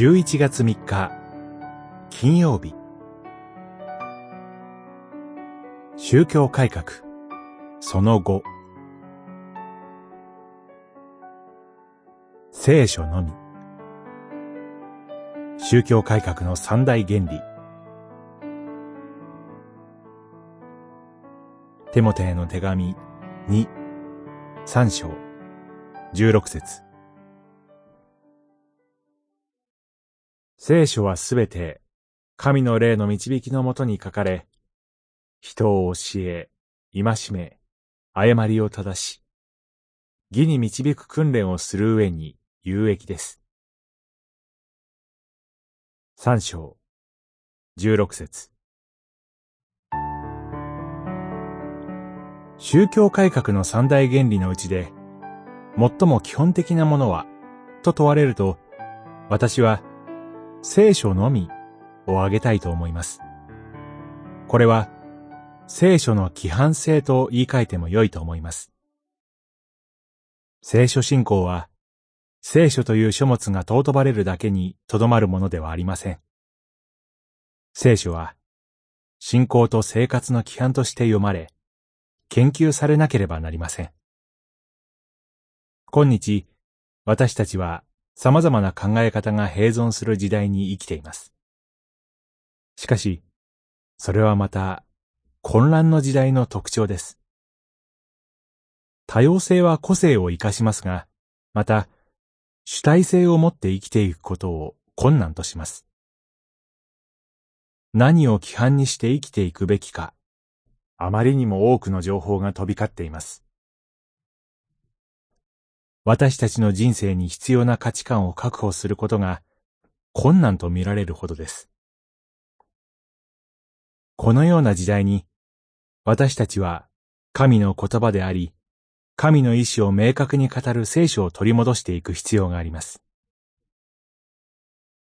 11月3日金曜日。宗教改革その後聖書のみ。宗教改革の三大原理。テモテへの手紙2、3章、16節。聖書はすべて神の霊の導きのもとに書かれ、人を教え、戒め、誤りを正し、義に導く訓練をする上に有益です。三章、十六節宗教改革の三大原理のうちで、最も基本的なものは、と問われると、私は、聖書のみを挙げたいと思います。これは、聖書の規範性と言い換えても良いと思います。聖書信仰は、聖書という書物が尊ばれるだけにとどまるものではありません。聖書は、信仰と生活の規範として読まれ、研究されなければなりません。今日、私たちは様々な考え方が併存する時代に生きています。しかし、それはまた混乱の時代の特徴です。多様性は個性を生かしますが、また主体性を持って生きていくことを困難とします。何を規範にして生きていくべきか、あまりにも多くの情報が飛び交っています。私たちの人生に必要な価値観を確保することが困難と見られるほどです。このような時代に私たちは神の言葉であり、神の意志を明確に語る聖書を取り戻していく必要があります。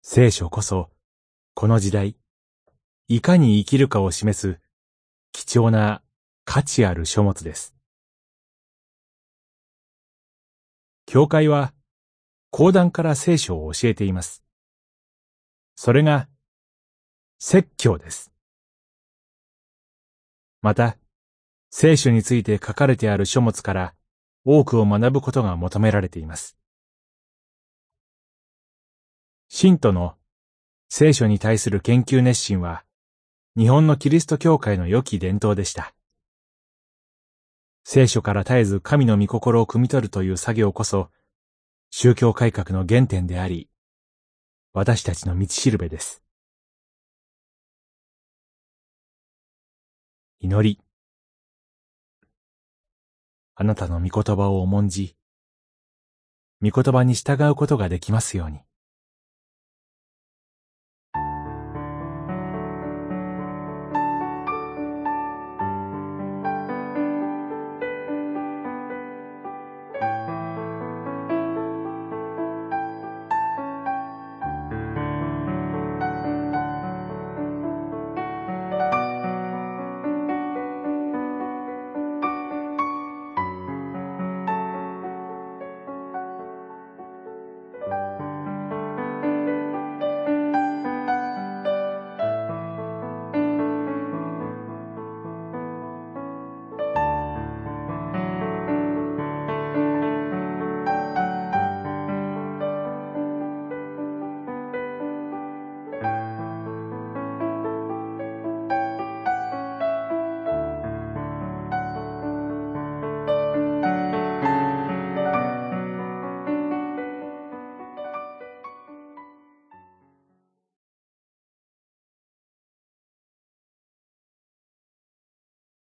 聖書こそ、この時代、いかに生きるかを示す貴重な価値ある書物です。教会は講談から聖書を教えています。それが説教です。また、聖書について書かれてある書物から多くを学ぶことが求められています。信徒の聖書に対する研究熱心は日本のキリスト教会の良き伝統でした。聖書から絶えず神の御心を汲み取るという作業こそ、宗教改革の原点であり、私たちの道しるべです。祈り。あなたの御言葉を重んじ、御言葉に従うことができますように。